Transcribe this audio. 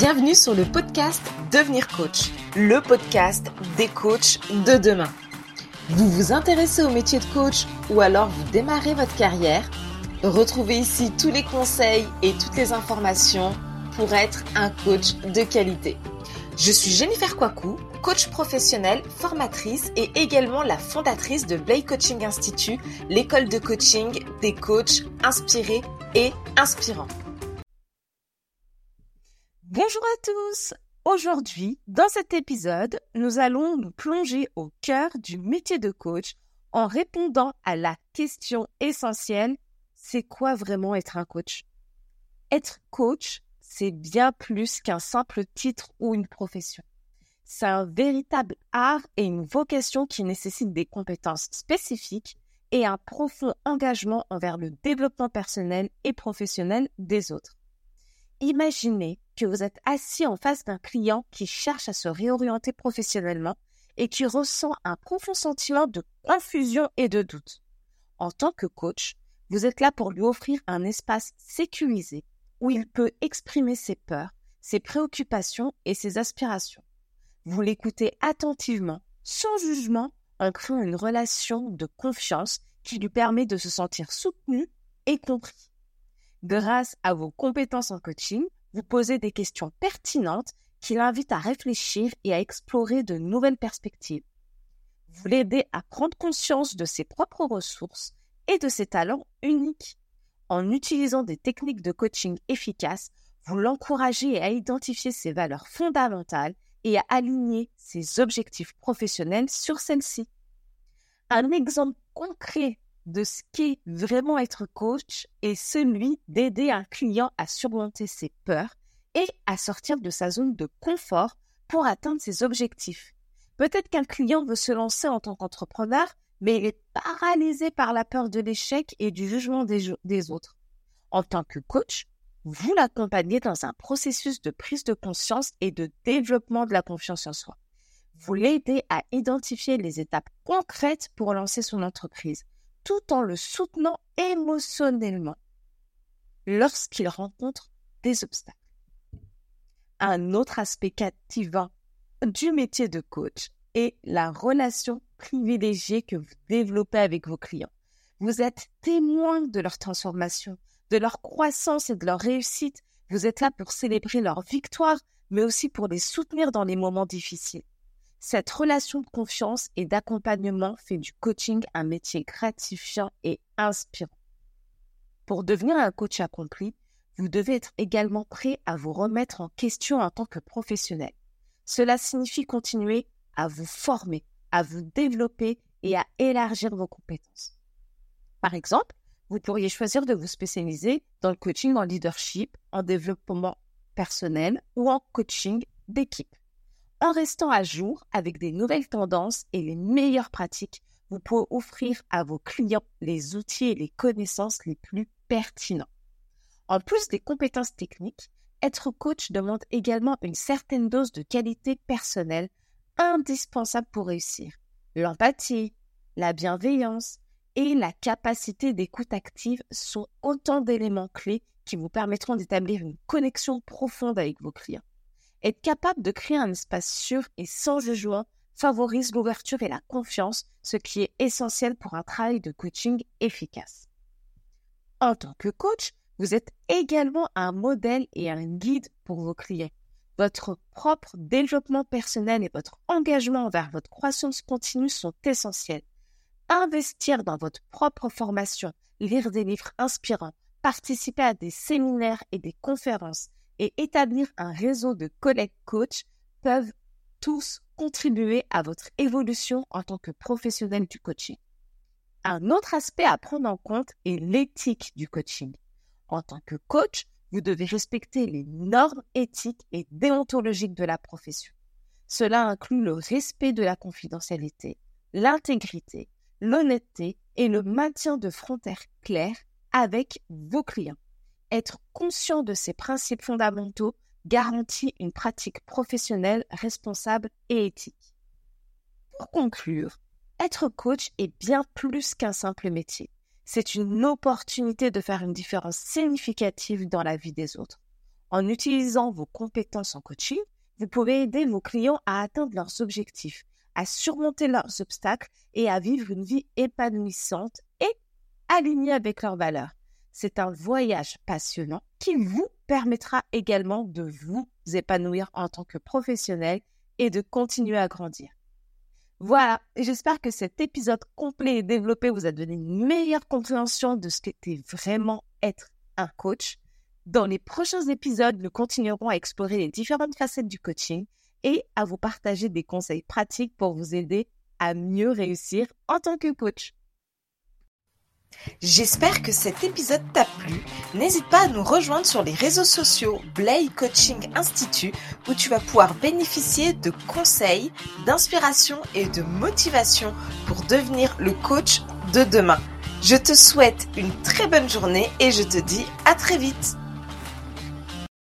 Bienvenue sur le podcast Devenir coach, le podcast des coachs de demain. Vous vous intéressez au métier de coach ou alors vous démarrez votre carrière? Retrouvez ici tous les conseils et toutes les informations pour être un coach de qualité. Je suis Jennifer Kwaku, coach professionnelle, formatrice et également la fondatrice de Blake Coaching Institute, l'école de coaching des coachs inspirés et inspirants. Bonjour à tous Aujourd'hui, dans cet épisode, nous allons nous plonger au cœur du métier de coach en répondant à la question essentielle, c'est quoi vraiment être un coach? Être coach, c'est bien plus qu'un simple titre ou une profession. C'est un véritable art et une vocation qui nécessite des compétences spécifiques et un profond engagement envers le développement personnel et professionnel des autres. Imaginez vous êtes assis en face d'un client qui cherche à se réorienter professionnellement et qui ressent un profond sentiment de confusion et de doute. En tant que coach, vous êtes là pour lui offrir un espace sécurisé où il peut exprimer ses peurs, ses préoccupations et ses aspirations. Vous l'écoutez attentivement, sans jugement, en créant une relation de confiance qui lui permet de se sentir soutenu et compris. Grâce à vos compétences en coaching, vous posez des questions pertinentes qui l'invitent à réfléchir et à explorer de nouvelles perspectives. Vous l'aidez à prendre conscience de ses propres ressources et de ses talents uniques. En utilisant des techniques de coaching efficaces, vous l'encouragez à identifier ses valeurs fondamentales et à aligner ses objectifs professionnels sur celles-ci. Un exemple concret de ce qu'est vraiment être coach est celui d'aider un client à surmonter ses peurs et à sortir de sa zone de confort pour atteindre ses objectifs. Peut-être qu'un client veut se lancer en tant qu'entrepreneur, mais il est paralysé par la peur de l'échec et du jugement des, des autres. En tant que coach, vous l'accompagnez dans un processus de prise de conscience et de développement de la confiance en soi. Vous l'aidez à identifier les étapes concrètes pour lancer son entreprise tout en le soutenant émotionnellement lorsqu'il rencontre des obstacles. Un autre aspect captivant du métier de coach est la relation privilégiée que vous développez avec vos clients. Vous êtes témoin de leur transformation, de leur croissance et de leur réussite. Vous êtes là pour célébrer leur victoire, mais aussi pour les soutenir dans les moments difficiles. Cette relation de confiance et d'accompagnement fait du coaching un métier gratifiant et inspirant. Pour devenir un coach accompli, vous devez être également prêt à vous remettre en question en tant que professionnel. Cela signifie continuer à vous former, à vous développer et à élargir vos compétences. Par exemple, vous pourriez choisir de vous spécialiser dans le coaching en leadership, en développement personnel ou en coaching d'équipe. En restant à jour avec des nouvelles tendances et les meilleures pratiques, vous pouvez offrir à vos clients les outils et les connaissances les plus pertinents. En plus des compétences techniques, être coach demande également une certaine dose de qualité personnelle indispensable pour réussir. L'empathie, la bienveillance et la capacité d'écoute active sont autant d'éléments clés qui vous permettront d'établir une connexion profonde avec vos clients. Être capable de créer un espace sûr et sans jugement favorise l'ouverture et la confiance, ce qui est essentiel pour un travail de coaching efficace. En tant que coach, vous êtes également un modèle et un guide pour vos clients. Votre propre développement personnel et votre engagement envers votre croissance continue sont essentiels. Investir dans votre propre formation, lire des livres inspirants, participer à des séminaires et des conférences, et établir un réseau de collègues coachs peuvent tous contribuer à votre évolution en tant que professionnel du coaching. Un autre aspect à prendre en compte est l'éthique du coaching. En tant que coach, vous devez respecter les normes éthiques et déontologiques de la profession. Cela inclut le respect de la confidentialité, l'intégrité, l'honnêteté et le maintien de frontières claires avec vos clients. Être conscient de ces principes fondamentaux garantit une pratique professionnelle responsable et éthique. Pour conclure, être coach est bien plus qu'un simple métier. C'est une opportunité de faire une différence significative dans la vie des autres. En utilisant vos compétences en coaching, vous pouvez aider vos clients à atteindre leurs objectifs, à surmonter leurs obstacles et à vivre une vie épanouissante et alignée avec leurs valeurs. C'est un voyage passionnant qui vous permettra également de vous épanouir en tant que professionnel et de continuer à grandir. Voilà, j'espère que cet épisode complet et développé vous a donné une meilleure compréhension de ce qu'était vraiment être un coach. Dans les prochains épisodes, nous continuerons à explorer les différentes facettes du coaching et à vous partager des conseils pratiques pour vous aider à mieux réussir en tant que coach. J'espère que cet épisode t'a plu. N'hésite pas à nous rejoindre sur les réseaux sociaux Blay Coaching Institute où tu vas pouvoir bénéficier de conseils, d'inspiration et de motivation pour devenir le coach de demain. Je te souhaite une très bonne journée et je te dis à très vite.